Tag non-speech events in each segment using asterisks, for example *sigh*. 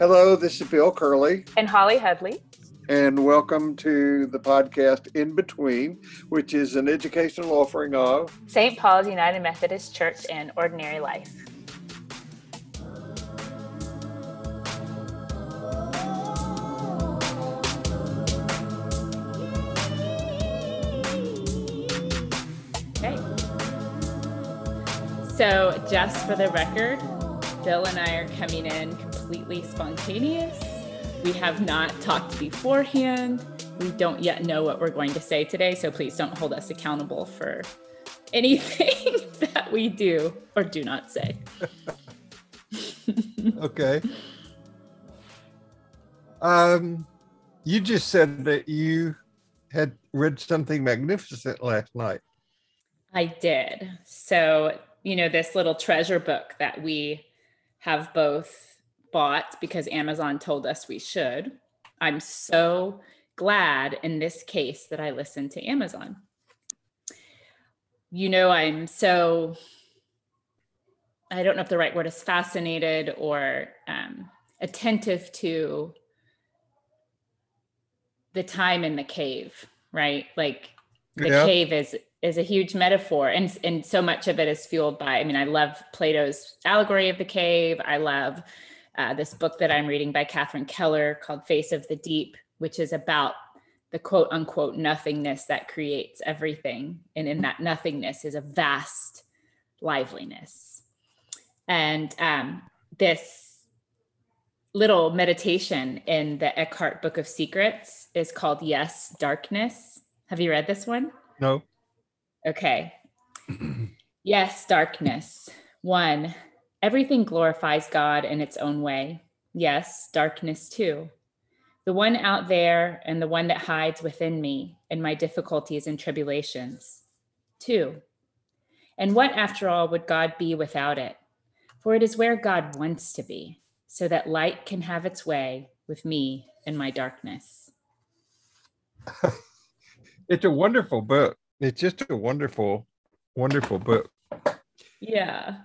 Hello, this is Bill Kerley, and Holly Headley. and welcome to the podcast In Between, which is an educational offering of St. Paul's United Methodist Church and Ordinary Life. Okay. So, just for the record, Bill and I are coming in completely spontaneous. We have not talked beforehand. We don't yet know what we're going to say today, so please don't hold us accountable for anything *laughs* that we do or do not say. *laughs* Okay. Um, you just said that you had read something magnificent last night. I did. So, you know, this little treasure book that we have both bought because Amazon told us we should. I'm so glad in this case that I listened to Amazon. You know, I'm so, I don't know if the right word is fascinated or um, attentive to the time in the cave, right? Like the Yeah. cave is is a huge metaphor and and so much of it is fueled by i mean i love plato's allegory of the cave i love uh, this book that i'm reading by catherine keller called face of the deep which is about the quote unquote nothingness that creates everything and in that nothingness is a vast liveliness and um, this little meditation in the eckhart book of secrets is called yes darkness have you read this one No. Okay. *clears throat* yes, darkness. One, everything glorifies God in its own way. Yes, darkness too. The one out there and the one that hides within me in my difficulties and tribulations. Two, and what, after all, would God be without it? For it is where God wants to be, so that light can have its way with me in my darkness. *laughs* It's a wonderful book. It's just a wonderful, wonderful book. Yeah.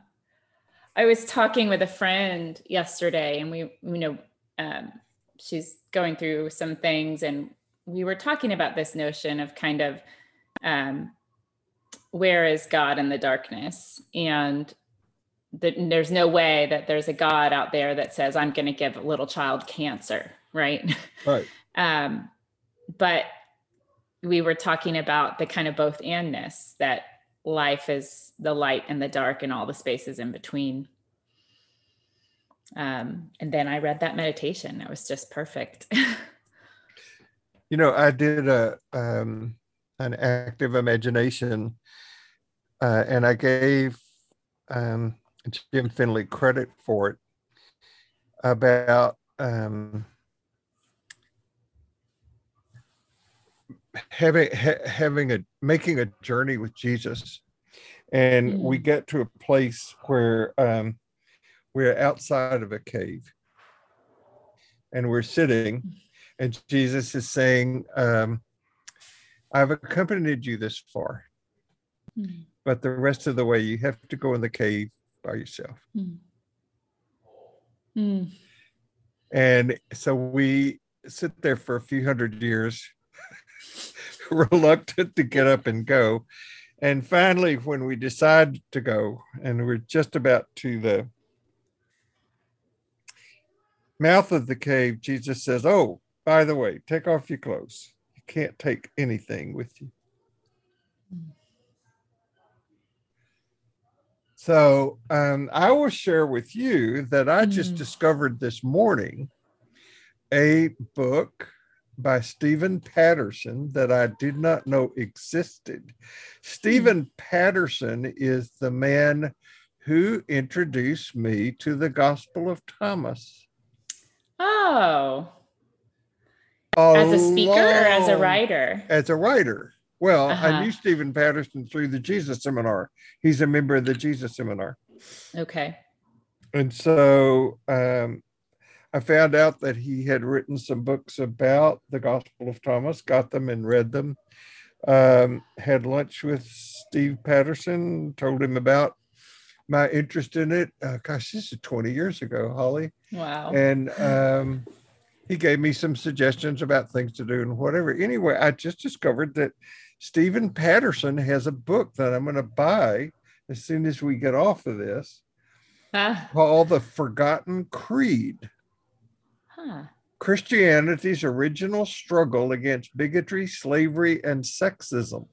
I was talking with a friend yesterday and we, you know, um, she's going through some things and we were talking about this notion of kind of um, where is God in the darkness? And that there's no way that there's a God out there that says, I'm going to give a little child cancer, right? *laughs* Right. um, but we were talking about the kind of both andness that life is the light and the dark and all the spaces in between. Um, and then i read that meditation. It was just perfect. *laughs* You know, I did a um, an active imagination, uh, and I gave um, Jim Finley credit for it about um, having ha- having a making a journey with Jesus, and we get to a place where um, we're outside of a cave, and we're sitting and Jesus is saying, um, I've accompanied you this far, Mm. but the rest of the way you have to go in the cave by yourself. Mm. Mm. And so we sit there for a few hundred years, *laughs* reluctant to get up and go. And finally, when we decide to go, and we're just about to the mouth of the cave, Jesus says, Oh, by the way, take off your clothes. You can't take anything with you. So um, I will share with you that I just Mm. discovered this morning a book by Stephen Patterson that I did not know existed. Stephen Patterson is the man who introduced me to the Gospel of Thomas. oh as a speaker or as a writer As a writer. Well, I Uh-huh. knew Stephen Patterson through the Jesus Seminar. He's a member of the Jesus Seminar. okay And so um, I found out that he had written some books about the Gospel of Thomas, got them and read them. Um, had lunch with Steve Patterson, told him about my interest in it. Uh, gosh, this is 20 years ago, Holly. Wow. And um, he gave me some suggestions about things to do and whatever. Anyway, I just discovered that Stephen Patterson has a book that I'm going to buy as soon as we get off of this Ah, called The Forgotten Creed Christianity's Original Struggle Against Bigotry, Slavery, and Sexism.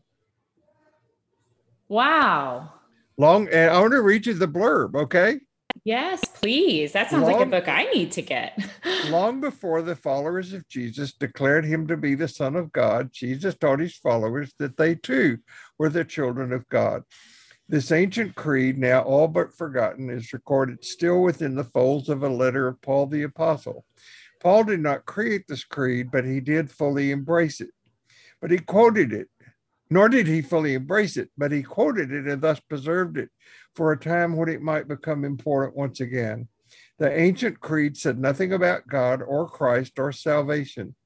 Wow. Long, and I want to read you the blurb, okay? Yes, please. That sounds like a book I need to get. *laughs* Long before the followers of Jesus declared him to be the Son of God, Jesus taught his followers that they too were the children of God. This ancient creed, now all but forgotten, is recorded still within the folds of a letter of Paul the Apostle. Paul did not create this creed, but he did fully embrace it. But he quoted it, nor did he fully embrace it, but he quoted it and thus preserved it for a time when it might become important once again. The ancient creed said nothing about God or Christ or salvation.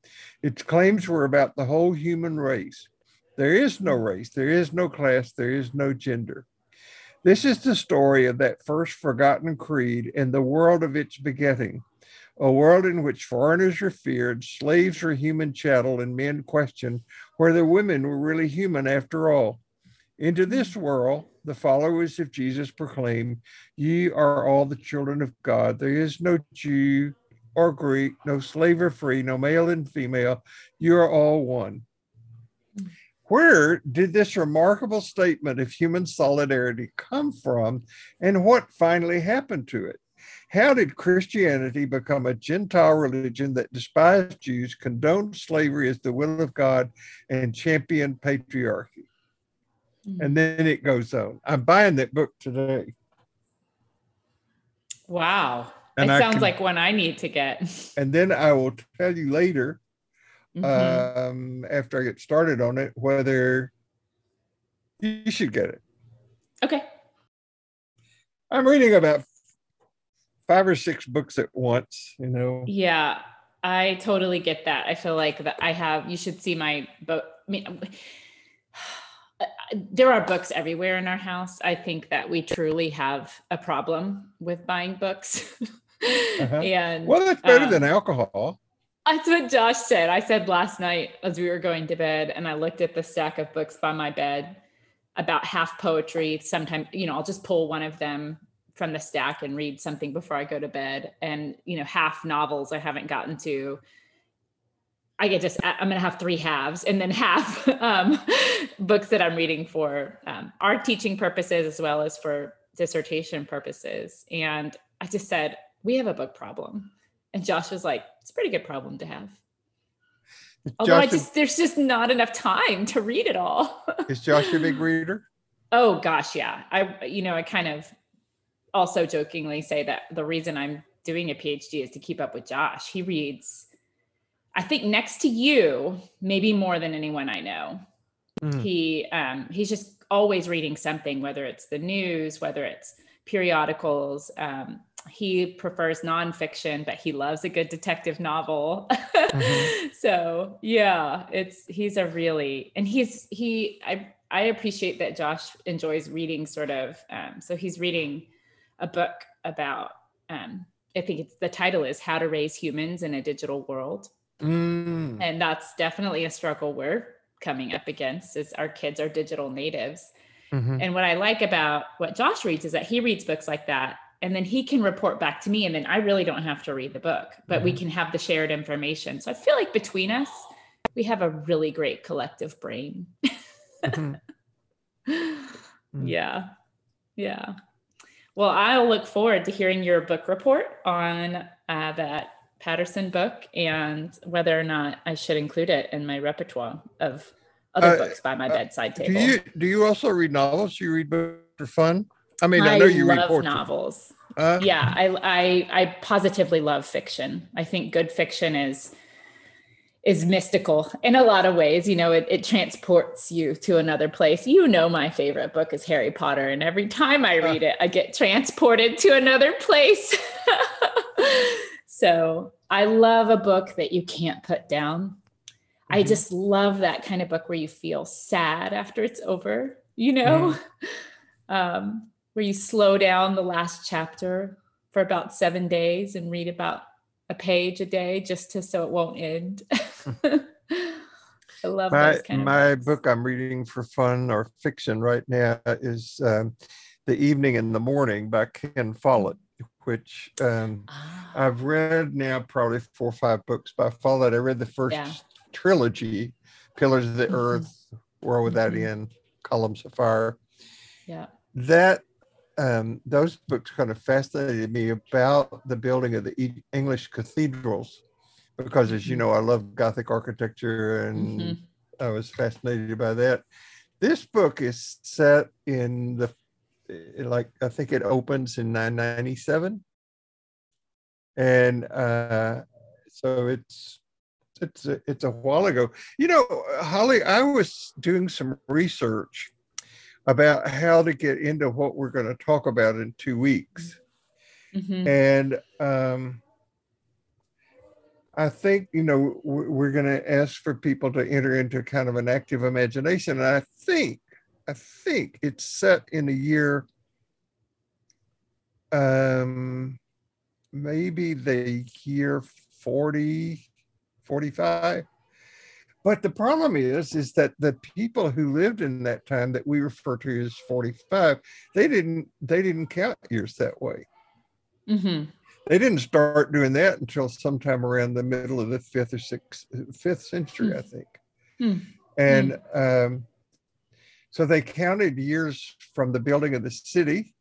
Its claims were about the whole human race. There is no race, there is no class, there is no gender. This is the story of that first forgotten creed and the world of its begetting, a world in which foreigners are feared, slaves are human chattel, and men question whether women were really human after all. Into this world, the followers of Jesus proclaim, Ye are all the children of God. There is no Jew or Greek, no slave or free, no male and female. You are all one. Where did this remarkable statement of human solidarity come from, and what finally happened to it? How did Christianity become a Gentile religion that despised Jews, condoned slavery as the will of God, and championed patriarchy? And then it goes on. I'm buying that book today. Wow. And it sounds can- like one I need to get. And then I will tell you later, Mhm. um, after I get started on it, whether you should get it. okay. I'm reading about five or six books at once, you know. Yeah, I totally get that. I feel like that I have, you should see my book. I mean, *sighs* there are books everywhere in our house. I think that we truly have a problem with buying books. *laughs* Uh-huh. And Well, that's better um, than alcohol. That's what Josh said. I said last night as we were going to bed, and I looked at the stack of books by my bed, about half poetry. Sometimes, you know, I'll just pull one of them from the stack and read something before I go to bed, and you know, half novels I haven't gotten to. I get just I'm gonna have three halves, and then *laughs* half um, books that I'm reading for um, art teaching purposes as well as for dissertation purposes. And I just said we have a book problem. And Josh was like, it's a pretty good problem to have. Although I Josh, a- just there's just not enough time to read it all. is Josh a big *laughs* reader? oh gosh, yeah. I you know, I kind of also jokingly say that the reason I'm doing a PhD is to keep up with Josh. He reads I think next to you, maybe more than anyone I know. Mm. He um he's just always reading something, whether it's the news, whether it's periodicals. Um, he prefers nonfiction, but he loves a good detective novel. Mhm. *laughs* so yeah, it's he's a really and he's he I I appreciate that Josh enjoys reading sort of um, so he's reading a book about um, I think it's the title is How to Raise Humans in a Digital World. Mm. And that's definitely a struggle we're coming up against is our kids are digital natives. Mhm. And what I like about what Josh reads is that he reads books like that and then he can report back to me and then I really don't have to read the book, but we can have the shared information. So I feel like between us, we have a really great collective brain. Mhm. *laughs* Mm. Yeah. Yeah. Well, I'll look forward to hearing your book report on uh, that Patterson book and whether or not I should include it in my repertoire of other Uh, books by my uh, bedside Do table. you do you also read novels? You read books for fun? I mean, I, I know you read love poetry. novels. Uh, yeah, I, I I positively love fiction. I think good fiction is is mystical in a lot of ways. You know, it, it transports you to another place. You know, my favorite book is Harry Potter, and every time I read it, I get transported to another place. *laughs* so I love a book that you can't put down. I Mhm. just love that kind of book where you feel sad after it's over. You know. *laughs* Um, where you slow down the last chapter for about seven days and read about a page a day just to so it won't end. *laughs* I love my, those kind of my books. book I'm reading for fun or fiction right now is um, The Evening and the Morning by Ken Follett, which um, Ah, I've read now probably four or five books by Follett. I read the first Yeah. trilogy, Pillars of the Mhm. Earth, World Without Mhm. End, Columns of Fire. yeah. That um, those books kind of fascinated me about the building of the E- English cathedrals, because as you Mhm. know, I love Gothic architecture and Mhm. I was fascinated by that. This book is set in the eh, like I think it opens in 997, and uh, so it's it's a, it's a while ago. You know, Holly, I was doing some research about how to get into what we're going to talk about in two weeks Mhm. and um, I think you know we- we're going to ask for people to enter into kind of an active imagination. And I think I think it's set in a year, um, maybe the year 40, 45. But the problem is, is that the people who lived in that time that we refer to as 45, they didn't they didn't count years that way Mhm. they didn't start doing that until sometime around the middle of the fifth or sixth fifth century Hmm. i think Hmm. and um, so they counted years from the building of the city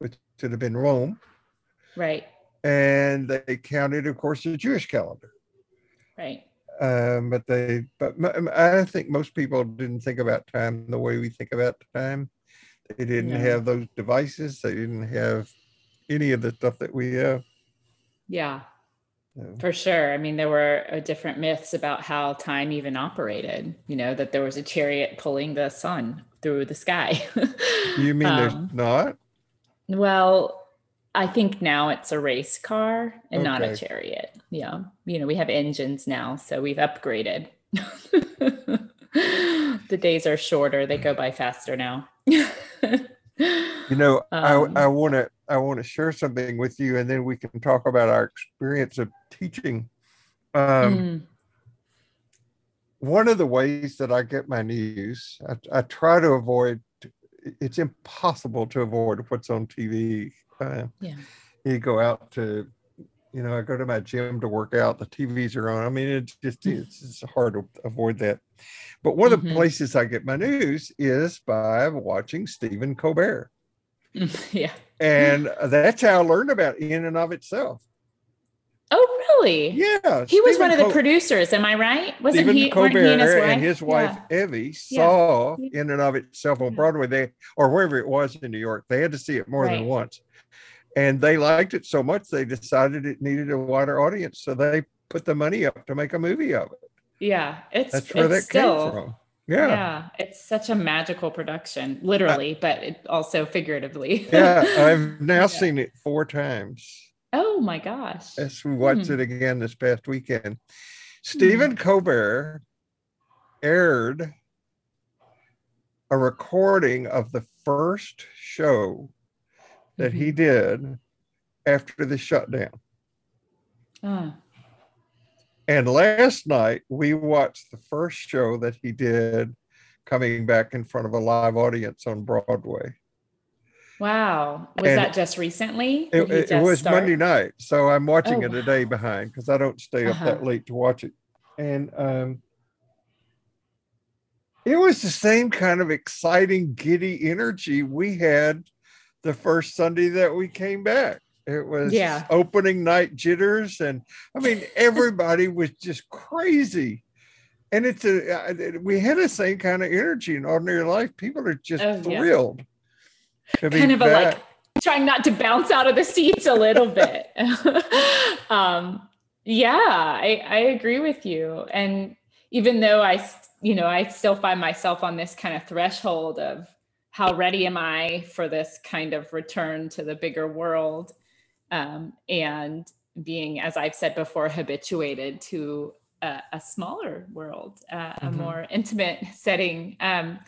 which should have been rome Right. and they counted of course the jewish calendar Right. Um, but they but I think most people didn't think about time the way we think about time they didn't No. have those devices they didn't have any of the stuff that we have Yeah. so. For sure. I mean, there were uh, different myths about how time even operated, you know, that there was a chariot pulling the sun through the sky. *laughs* You mean there's Um, not? Well, I think now it's a race car and not a chariot. Yeah. You know, we have engines now, so we've upgraded. *laughs* the days are shorter, they go by faster now. You know, *laughs* Um, I I want to I want to share something with you, and then we can talk about our experience of teaching. Um, Mm, One of the ways that I get my news, I, I try to avoid. It's impossible to avoid what's on TV. Uh, yeah. you go out to, you know, I go to my gym to work out. The TVs are on. I mean, it's just it's, it's hard to avoid that. But one of the Mhm. places I get my news is by watching Stephen Colbert. *laughs* yeah. and that's how I learned about in and of itself. Oh, really? Yeah, He was one of the producers, am I right? Wasn't Stephen he? Colbert he and his wife? and his wife Yeah. Evie saw Yeah. in and of itself on Broadway. They or wherever it was in New York, they had to see it more Right. than once, and they liked it so much they decided it needed a wider audience, so they put the money up to make a movie of it. Yeah, it's That's where it's that came from. Yeah. Yeah, it's such a magical production, literally, but it also figuratively. yeah. I've *laughs* now Yeah. seen it four times. Oh my gosh. Yes, we watched Hmm. it again this past weekend. Stephen Colbert aired a recording of the first show that he Mhm. did after the shutdown. Ah, And last night we watched the first show that he did coming back in front of a live audience on Broadway. Wow. Was And that just recently? It, it- it was start? Monday night, so I'm watching Oh, it a day wow. behind because I don't stay up that Uh-huh. late to watch it. And um, it was the same kind of exciting, giddy energy we had the first Sunday that we came back. It was Yeah. opening night jitters, and I mean everybody was just crazy. And it's a uh, we had the same kind of energy in ordinary life. People are just Oh, thrilled be *laughs* Kind of a like trying not to bounce out of the seats a little bit. *laughs* um, yeah, I, I agree with you. And even though I, you know, I still find myself on this kind of threshold of how ready am I for this kind of return to the bigger world, um, and being, as I've said before, habituated to a, a smaller world, uh, a Mhm. more intimate setting. Um,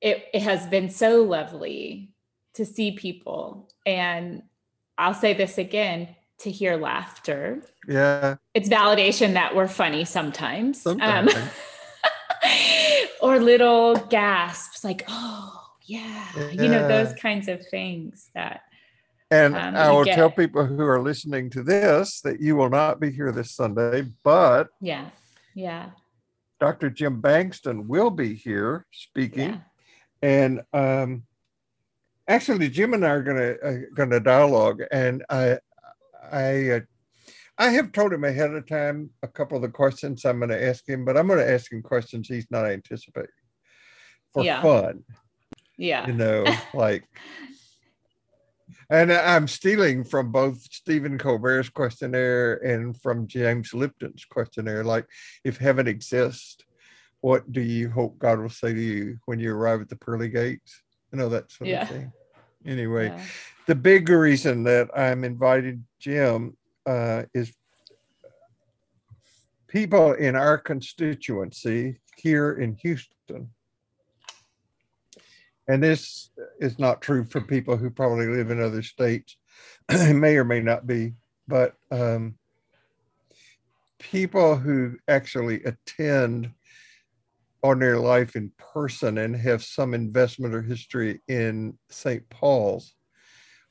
it, it has been so lovely to see people. And I'll say this again to hear laughter. Yeah. It's validation that we're funny sometimes. Um, sometimes. Um, *laughs* or little gasps like, oh, yeah. yeah. You know, those kinds of things that. And um, I will tell people who are listening to this that you will not be here this Sunday, but. Yeah. Yeah. Dr. Jim Bankston will be here speaking. Yeah. And um, actually, Jim and I are going to uh, going to dialogue, and I I uh, I have told him ahead of time a couple of the questions I'm going to ask him, but I'm going to ask him questions he's not anticipating for yeah. fun. Yeah, you know, *laughs* like. And I'm stealing from both Stephen Colbert's questionnaire and from James Lipton's questionnaire. Like, if heaven exists, what do you hope God will say to you when you arrive at the pearly gates? You know, that sort yeah. of thing. Anyway, yeah. the big reason that I'm inviting Jim uh, is people in our constituency here in Houston. And this is not true for people who probably live in other states. *clears throat* it may or may not be, but um, people who actually attend ordinary life in person and have some investment or history in St. Paul's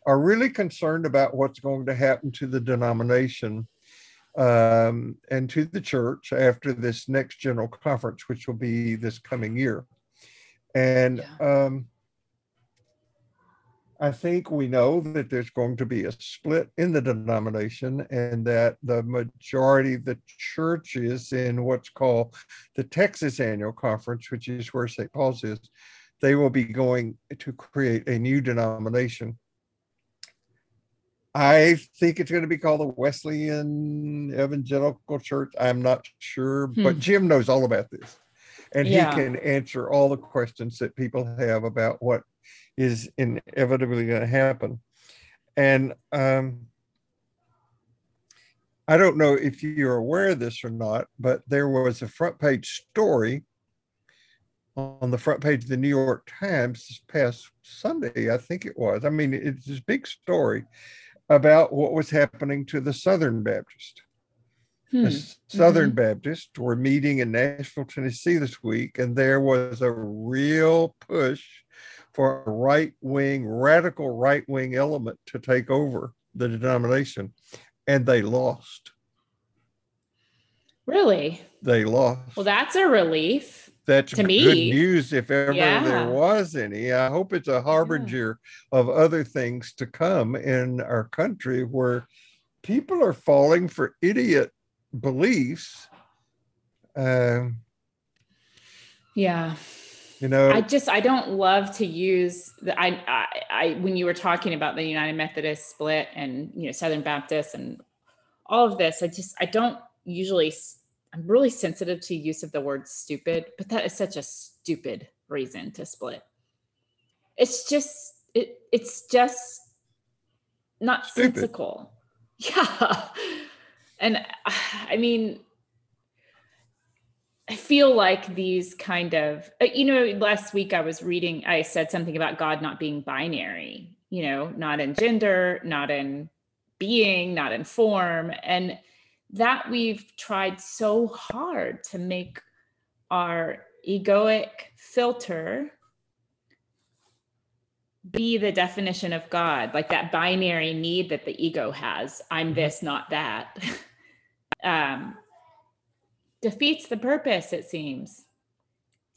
are really concerned about what's going to happen to the denomination um, and to the church after this next general conference, which will be this coming year. And yeah. um, I think we know that there's going to be a split in the denomination and that the majority of the churches in what's called the Texas Annual Conference, which is where St. Paul's is, they will be going to create a new denomination. I think it's going to be called the Wesleyan Evangelical Church. I'm not sure, hmm. but Jim knows all about this. And yeah. he can answer all the questions that people have about what is inevitably going to happen. And um, I don't know if you're aware of this or not, but there was a front page story on the front page of the New York Times this past Sunday, I think it was. I mean, it's this big story about what was happening to the Southern Baptist. Hmm. The Southern mm-hmm. Baptists were meeting in Nashville, Tennessee this week, and there was a real push for a right wing, radical right wing element to take over the denomination, and they lost. Really? They lost. Well, that's a relief. That's to me. good news if ever yeah. there was any. I hope it's a harbinger yeah. of other things to come in our country where people are falling for idiot beliefs. Um, yeah you know? I just i don't love to use the I, I i when you were talking about the united methodist split and you know southern baptist and all of this i just i don't usually i'm really sensitive to use of the word stupid but that is such a stupid reason to split. It's just it it's just not stupid. sensical. *laughs* Yeah. And i mean I feel like these kind of, uh, you know, last week I was reading, I said something about God not being binary, you know, not in gender, not in being, not in form. And that we've tried so hard to make our egoic filter be the definition of God, like that binary need that the ego has. I'm mm-hmm. this, not that. *laughs* um, defeats the purpose, it seems.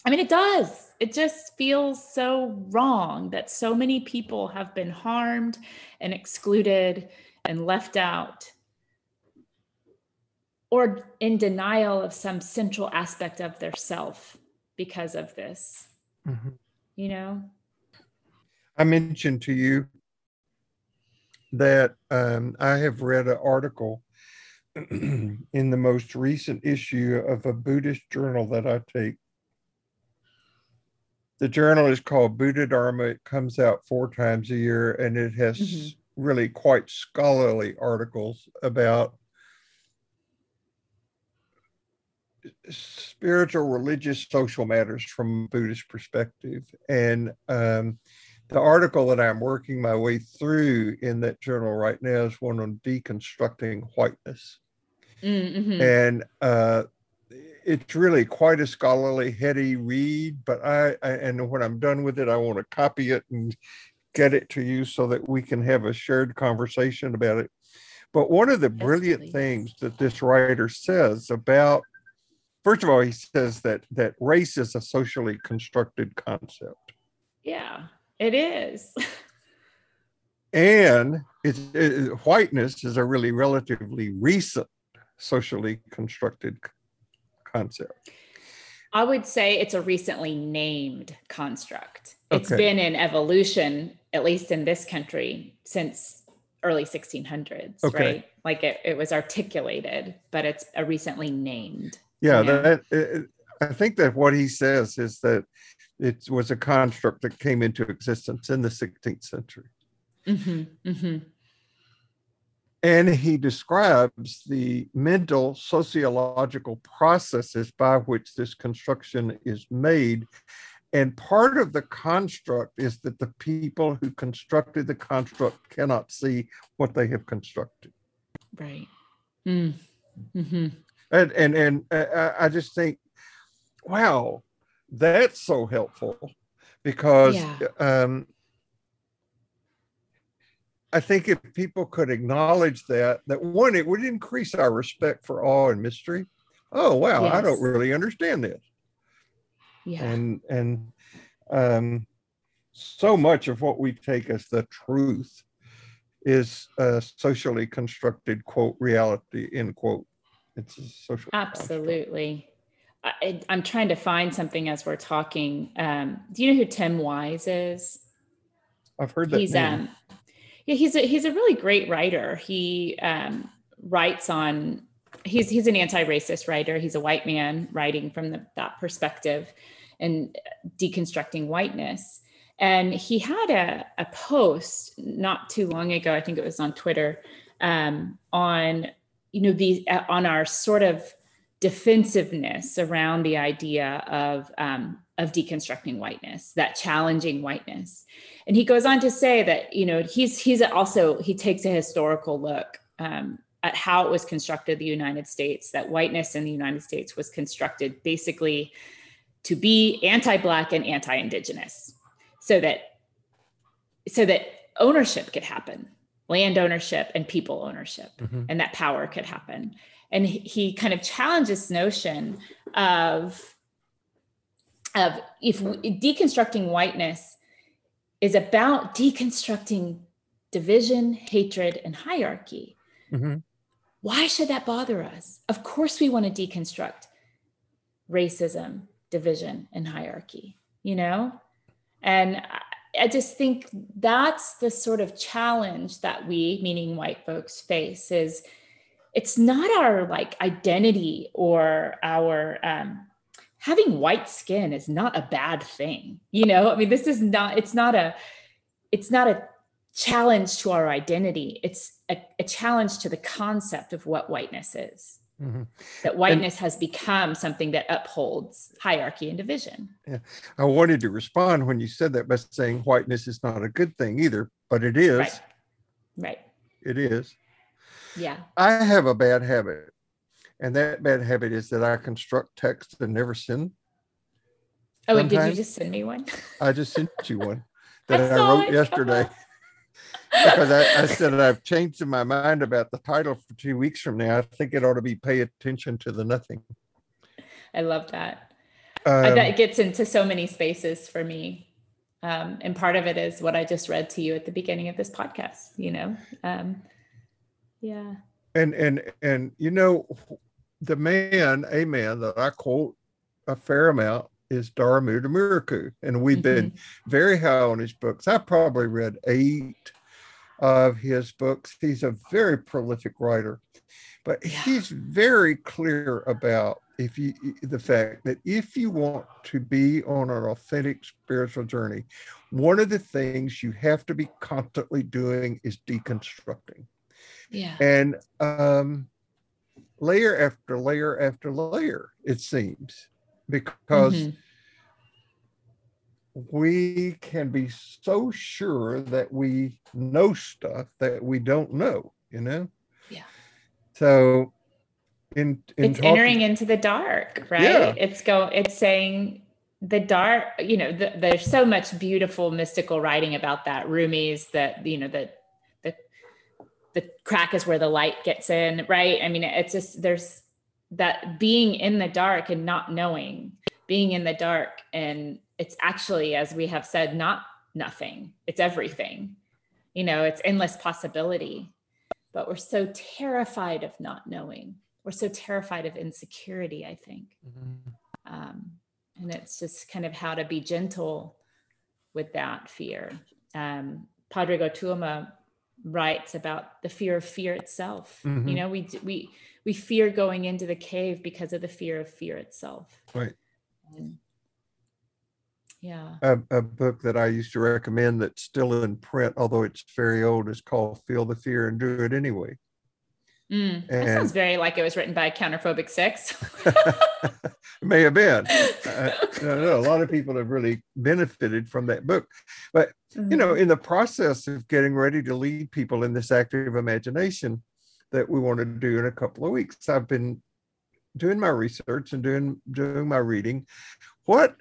I mean, it does. It just feels so wrong that so many people have been harmed and excluded and left out or in denial of some central aspect of their self because of this. Mm-hmm. You know? I mentioned to you that um, I have read an article *clears throat* in the most recent issue of a Buddhist journal that I take. The journal is called Buddha Dharma. It comes out four times a year and it has mm-hmm. really quite scholarly articles about spiritual, religious, social matters from a Buddhist perspective. And um, the article that I'm working my way through in that journal right now is one on deconstructing whiteness. Mm-hmm. And uh, it's really quite a scholarly, heady read. But I, I, and when I'm done with it, I want to copy it and get it to you so that we can have a shared conversation about it. But one of the brilliant things that this writer says about, first of all, he says that that race is a socially constructed concept. Yeah. It is. *laughs* and it's, it, whiteness is a really relatively recent socially constructed concept. I would say it's a recently named construct. It's been in evolution, at least in this country, since early 1600s, okay. right? Like it, it was articulated, but it's a recently named. Yeah, you know? that it, I think that what he says is that it was a construct that came into existence in the 16th century. Mm-hmm, mm-hmm. And he describes the mental sociological processes by which this construction is made. And part of the construct is that the people who constructed the construct cannot see what they have constructed. Right. Mm. Mm-hmm. And, and, and uh, I just think, wow, that's so helpful because yeah. um, I think if people could acknowledge that, that one, it would increase our respect for awe and mystery. Oh wow, yes. I don't really understand this. Yeah. And and um, so much of what we take as the truth is a socially constructed quote reality end quote. It's a social. Absolutely. I, am trying to find something as we're talking. Um, do you know who Tim Wise is? I've heard that. He's name. um, yeah, he's a he's a really great writer. He um, writes on. He's he's an anti-racist writer. He's a white man writing from the, that perspective and deconstructing whiteness. And he had a, a post not too long ago. I think it was on Twitter um, on you know the uh, on our sort of defensiveness around the idea of um, of deconstructing whiteness, that challenging whiteness. And he goes on to say that you know he's he's also he takes a historical look um, at how it was constructed the United States. That whiteness in the United States was constructed basically to be anti-black and anti-indigenous, so that so that ownership could happen, land ownership and people ownership, mm-hmm. and that power could happen and he kind of challenged this notion of of if deconstructing whiteness is about deconstructing division hatred and hierarchy. Mm-hmm. why should that bother us? Of course we want to deconstruct racism division and hierarchy you know? And I just think that's the sort of challenge that we, meaning white folks, face is it's not our like identity or our um, having white skin is not a bad thing you know i mean this is not it's not a it's not a challenge to our identity it's a, a challenge to the concept of what whiteness is mm-hmm. that whiteness and, has become something that upholds hierarchy and division yeah i wanted to respond when you said that by saying whiteness is not a good thing either but it is right, right. it is yeah. I have a bad habit. And that bad habit is that I construct text and never send. Oh, and did you just send me one? I just sent you one *laughs* that I, I wrote it. yesterday. *laughs* because I, I, said I've changed in my mind about the title for two weeks from now. I think it ought to be pay attention to the nothing. I love that. Um, that gets into so many spaces for me. Um, and part of it is what I just read to you at the beginning of this podcast, you know, um, yeah. And and and you know, the man, a man that I quote a fair amount is Diarmuid O'Murchu, and we've mm-hmm. been very high on his books. I probably read eight of his books. He's a very prolific writer, but yeah. he's very clear about if you the fact that if you want to be on an authentic spiritual journey, one of the things you have to be constantly doing is deconstructing. Yeah. And um, layer after layer after layer, it seems, because mm-hmm. we can be so sure that we know stuff that we don't know, you know? Yeah. So in, in it's talking, entering into the dark, right? Yeah. It's go it's saying the dark, you know, the, there's so much beautiful mystical writing about that. Rumi's that, you know, that the crack is where the light gets in, right? I mean, it's just there's that being in the dark and not knowing, being in the dark and it's actually, as we have said, not nothing, it's everything. You know, it's endless possibility. But we're so terrified of not knowing. We're so terrified of insecurity, I think. Mm-hmm. Um, and it's just kind of how to be gentle with that fear. Um, Pádraig Ó Tuama writes about the fear of fear itself. Mm-hmm. You know, we we we fear going into the cave because of the fear of fear itself. Right. And yeah. A, a, book that I used to recommend that's still in print, although it's very old, is called Feel the Fear and Do It Anyway. Mm, that sounds very like it was written by counterphobic six. *laughs* may have been. *laughs* Uh, know, a lot of people have really benefited from that book. But, mm-hmm. you know, mm-hmm. in the process of getting ready to lead people in this active imagination that we want to do in a couple of weeks, I've been doing my research and doing doing my reading. What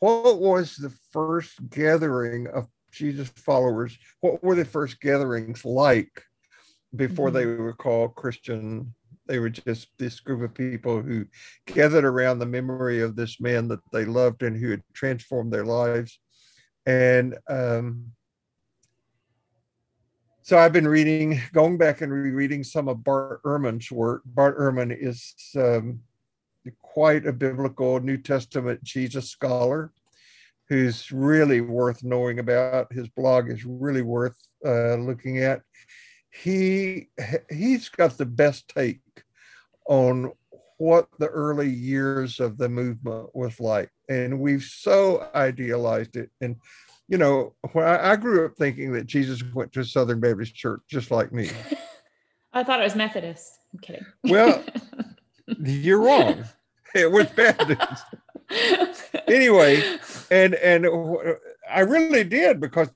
what was the first gathering of Jesus followers? What were the first gatherings like before mm-hmm. they were called Christian? They were just this group of people who gathered around the memory of this man that they loved and who had transformed their lives. And um, so I've been reading, going back and rereading some of Bart Ehrman's work. Bart Ehrman is um, quite a biblical New Testament Jesus scholar who's really worth knowing about. His blog is really worth uh, looking at. He he's got the best take on what the early years of the movement was like, and we've so idealized it. And you know, when I, I grew up thinking that Jesus went to Southern Baptist Church just like me. *laughs* I thought it was Methodist. I'm kidding. Well, *laughs* you're wrong. It was Baptist. anyway, and and I really did because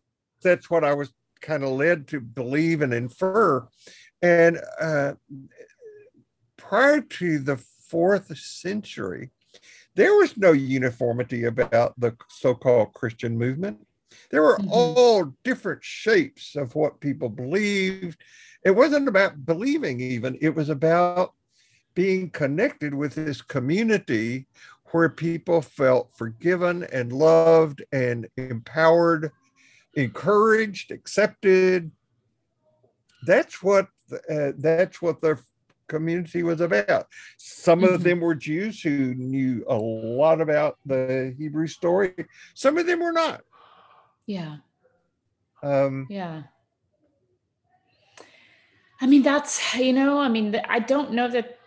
that's what I was kind of led to believe and infer. And uh, prior to the fourth century, there was no uniformity about the so-called Christian movement. There were mm-hmm. all different shapes of what people believed. It wasn't about believing, even, it was about being connected with this community where people felt forgiven and loved and empowered, encouraged, accepted. That's what uh, that's what the community was about. Some mm-hmm. of them were Jews who knew a lot about the Hebrew story. Some of them were not. Yeah. Um, yeah. I mean, that's, you know, I mean, I don't know that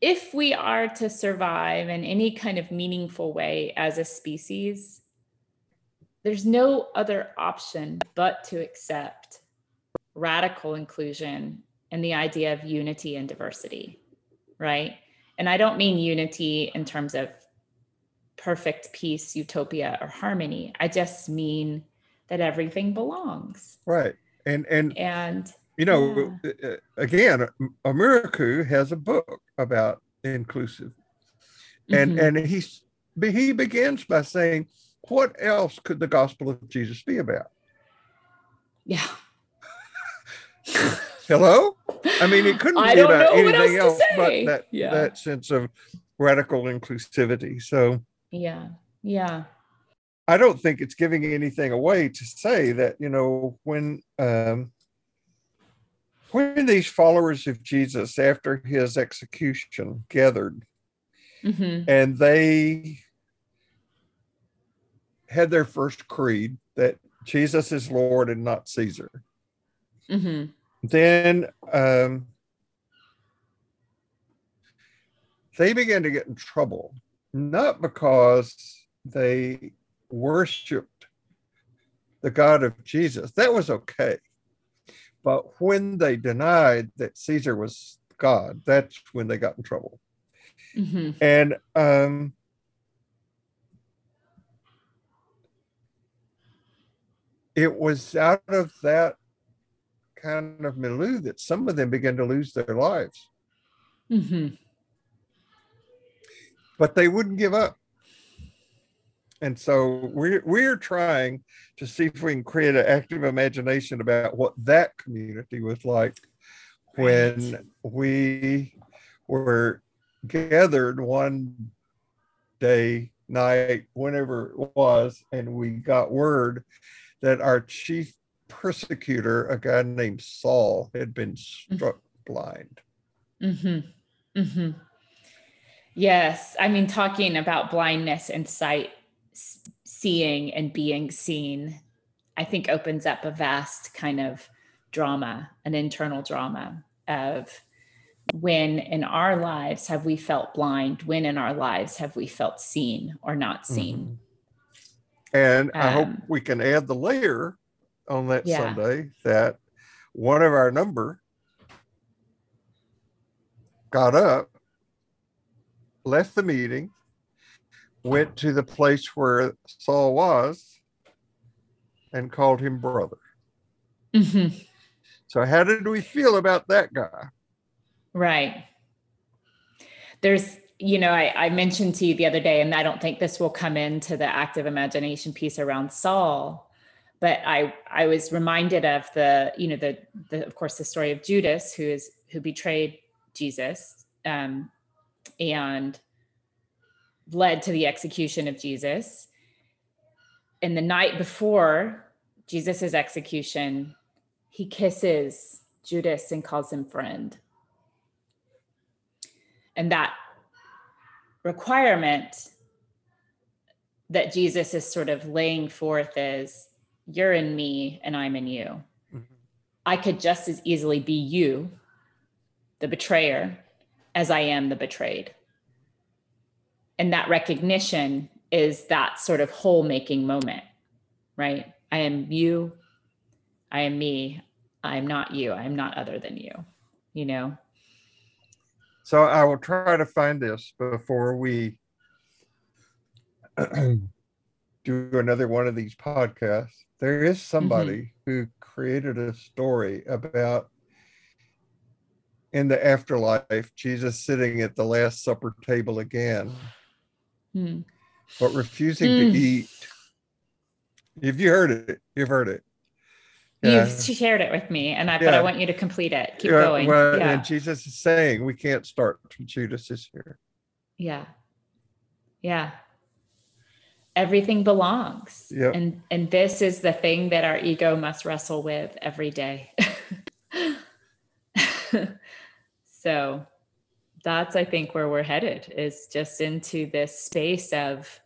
if we are to survive in any kind of meaningful way as a species, there's no other option but to accept radical inclusion and the idea of unity and diversity, right? And I don't mean unity in terms of perfect peace, utopia, or harmony. I just mean that everything belongs. Right. And and and you know, yeah. Uh, again, O'Murchu has a book about inclusive, and mm-hmm. and he's he begins by saying, "What else could the gospel of Jesus be about?" Yeah. *laughs* Hello. I mean, it couldn't *laughs* be about anything else, else but that yeah. that sense of radical inclusivity. So yeah, yeah. I don't think it's giving anything away to say that you know when um, when these followers of Jesus after his execution gathered mm-hmm. and they had their first creed that Jesus is Lord and not Caesar. Mm-hmm. Then um, they began to get in trouble, not because they worshiped the God of Jesus. That was okay. But when they denied that Caesar was God, that's when they got in trouble. Mm-hmm. And um, it was out of that kind of milieu that some of them began to lose their lives. Mm-hmm. But they wouldn't give up. And so we're we're trying to see if we can create an active imagination about what that community was like when we were gathered one day, night, whenever it was, and we got word that our chief persecutor, a guy named Saul, had been mm-hmm. struck mm-hmm. blind. Mm-hmm. Mm-hmm. Yes. I mean, talking about blindness and sight, seeing and being seen, I think opens up a vast kind of drama, an internal drama of when in our lives have we felt blind? When in our lives have we felt seen or not seen? And um, I hope um, we can add the layer on that yeah. Sunday that one of our number got up, left the meeting, went to the place where Saul was, and called him brother. Mm-hmm. So, how did we feel about that guy? Right. There's, you know, I, I mentioned to you the other day, and I don't think this will come into the active imagination piece around Saul, but I I was reminded of the you know the the of course the story of Judas who is who betrayed Jesus um, and led to the execution of Jesus. And the night before Jesus's execution, he kisses Judas and calls him friend. And that requirement that Jesus is sort of laying forth is you're in me and I'm in you. Mm-hmm. I could just as easily be you, the betrayer, as I am the betrayed. And that recognition is that sort of whole making moment, right? I am you, I am me, I am not you, I am not other than you, you know? So I will try to find this before we *clears throat* do another one of these podcasts there is somebody mm-hmm. who created a story about in the afterlife jesus sitting at the last supper table again mm. but refusing mm. to eat if you heard it you've heard it yeah. You've shared it with me, and I yeah. but I want you to complete it. Keep yeah, going. Well, yeah. and Jesus is saying we can't start Judas is here. Yeah. Yeah everything belongs yep. and and this is the thing that our ego must wrestle with every day *laughs* so that's i think where we're headed is just into this space of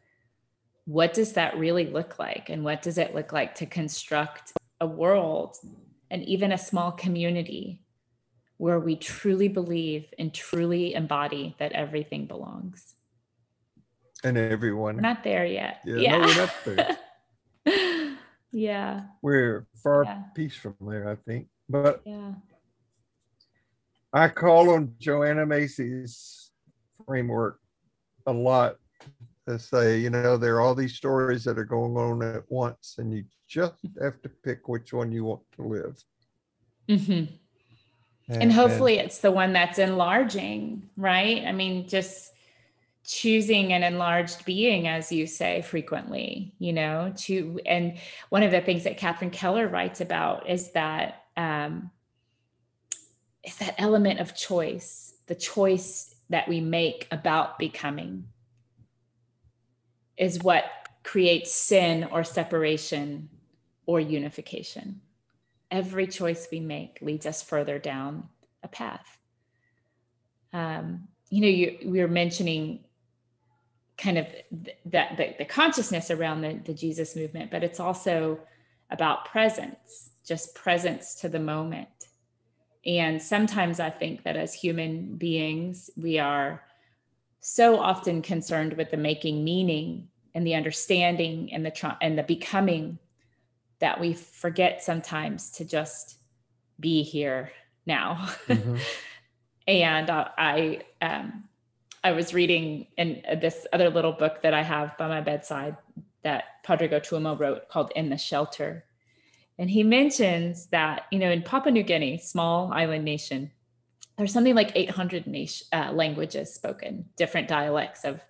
what does that really look like and what does it look like to construct a world and even a small community where we truly believe and truly embody that everything belongs and everyone. We're not there yet. Yeah, yeah. No, we're not there. *laughs* yeah. We're far yeah. piece from there, I think. But yeah. I call on Joanna Macy's framework a lot to say, you know, there are all these stories that are going on at once, and you just have to pick which one you want to live. Mm-hmm. And, and, hopefully and, it's the one that's enlarging, right? I mean, just choosing an enlarged being as you say frequently you know to and one of the things that catherine keller writes about is that um is that element of choice the choice that we make about becoming is what creates sin or separation or unification every choice we make leads us further down a path um, you know you, we were mentioning kind of that the, the consciousness around the, the Jesus movement, but it's also about presence, just presence to the moment. And sometimes I think that as human beings, we are so often concerned with the making meaning and the understanding and the and the becoming that we forget sometimes to just be here now. Mm-hmm. *laughs* and uh, I um, I was reading in this other little book that I have by my bedside that Pádraig Tuama wrote called In the Shelter. And he mentions that, you know, in Papua New Guinea, small island nation, there's something like 800 nation, uh, languages spoken, different dialects of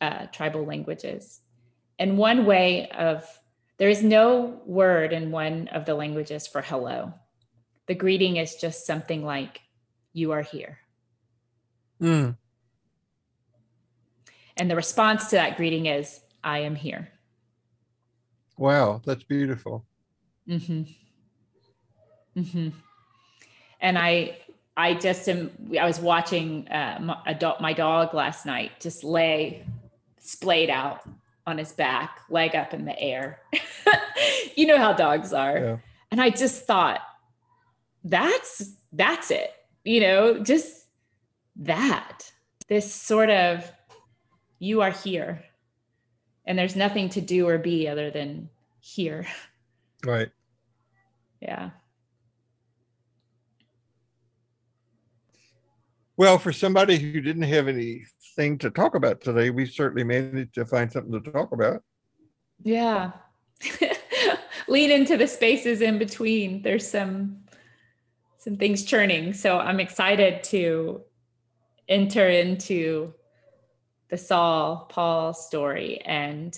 uh, tribal languages. And one way of, there is no word in one of the languages for hello. The greeting is just something like, you are here. Mm. And the response to that greeting is, I am here. Wow, that's beautiful. Mm-hmm. Mm-hmm. And I, I just am. I was watching uh, my, dog, my dog last night just lay splayed out on his back, leg up in the air. *laughs* you know how dogs are. Yeah. And I just thought, that's that's it. You know, just that. This sort of you are here. And there's nothing to do or be other than here. *laughs* Right. Yeah. Well, for somebody who didn't have anything to talk about today, we certainly managed to find something to talk about. Yeah. *laughs* Lean into the spaces in between. There's some some things churning. So I'm excited to enter into the Saul Paul story and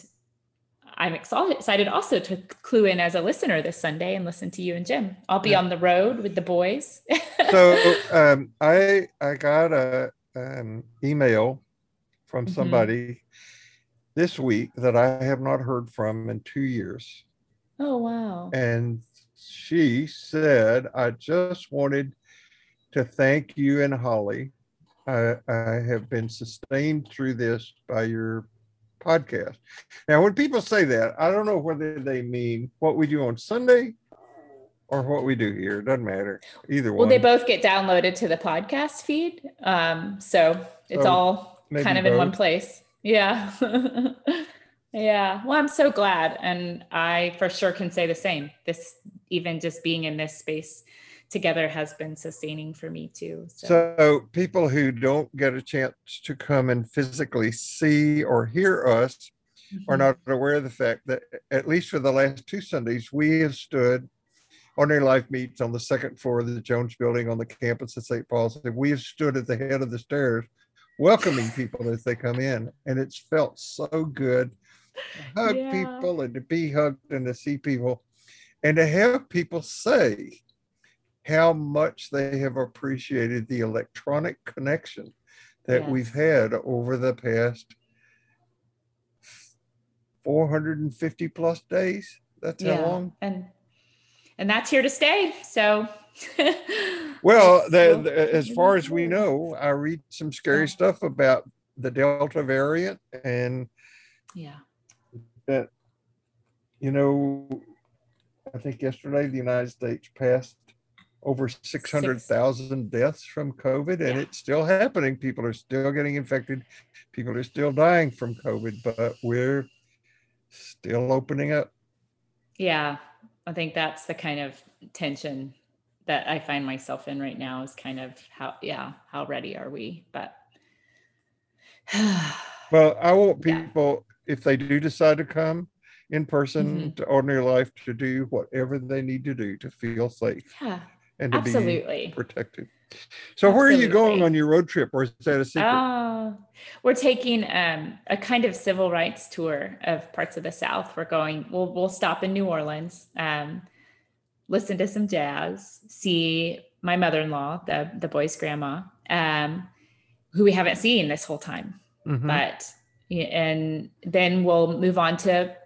I'm excited also to clue in as a listener this Sunday and listen to you and Jim. I'll be on the road with the boys. so *laughs* um, I I got a um, email from mm-hmm. somebody mm-hmm. this week that I have not heard from in two years. Oh wow! And she said, "I just wanted to thank you and Holly. I, I have been sustained through this by your podcast. Now, when people say that, I don't know whether they mean what we do on Sunday or what we do here. It doesn't matter. Either well, one. Well, they both get downloaded to the podcast feed. Um, so it's all kind of both. in one place. Yeah. *laughs* yeah. Well, I'm so glad. And I for sure can say the same. This, even just being in this space together has been sustaining for me too. So. so. people who don't get a chance to come and physically see or hear us mm-hmm. are not aware of the fact that at least for the last two Sundays, we have stood Ordinary Life meets on the second floor of the Jones building on the campus of St. Paul's. And we have stood at the head of the stairs welcoming *laughs* people as they come in. And it's felt so good to hug yeah. people and to be hugged and to see people and to have people say, how much they have appreciated the electronic connection that yes. we've had over the past 450 plus days. That's yeah. how long. And and that's here to stay. So *laughs* well, the, the, as far as we know, I read some scary stuff about the Delta variant and yeah. That you know, I think yesterday the United States passed over 600,000 deaths from COVID, and yeah. it's still happening. People are still getting infected. People are still dying from COVID, but we're still opening up. Yeah, I think that's the kind of tension that I find myself in right now is kind of how, yeah, how ready are we? But *sighs* well, I want people, yeah. if they do decide to come, in person mm-hmm. to ordinary life to do whatever they need to do to feel safe. Yeah and to Absolutely. be protected. So Absolutely. where are you going on your road trip, or is that a secret? Uh, we're taking um, a kind of civil rights tour of parts of the South. We're going. We'll we'll stop in New Orleans, um, listen to some jazz, see my mother-in-law, the the boy's grandma, um, who we haven't seen this whole time. Mm-hmm. But and then we'll move on to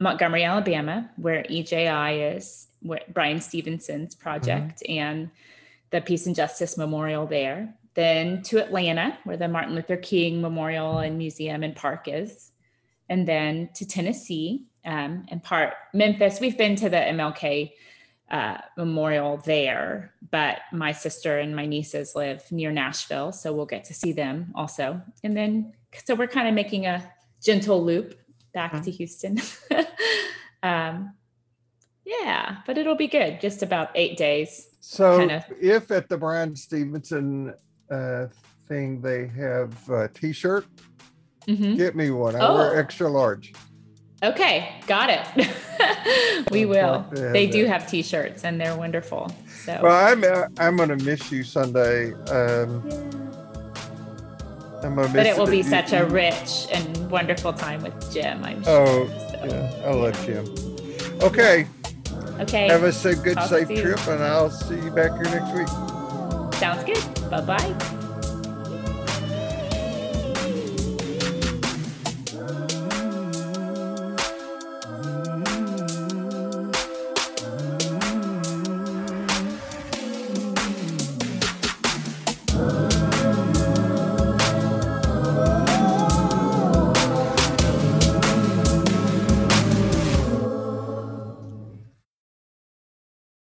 Montgomery, Alabama, where EJI is, Bryan Stevenson's project mm-hmm. and the Peace and Justice Memorial there. Then to Atlanta, where the Martin Luther King Memorial and Museum and Park is. And then to Tennessee um, and part Memphis. We've been to the MLK uh, Memorial there, but my sister and my nieces live near Nashville, so we'll get to see them also. And then, so we're kind of making a gentle loop back mm-hmm. to Houston. *laughs* um, yeah, but it'll be good. Just about eight days. So kinda. if at the Bryan Stevenson uh, thing they have a t-shirt, mm-hmm. get me one. I oh. wear extra large. Okay, got it. *laughs* we will. They do have T-shirts, and they're wonderful. So. Well, I'm uh, I'm gonna miss you Sunday. Um, miss. But it will be such a rich and wonderful time with Jim. I'm oh, sure. Oh, so, yeah, I love. Jim. Okay. Okay. Have a good, safe trip, and I'll see you back here next week. Sounds good. Bye bye.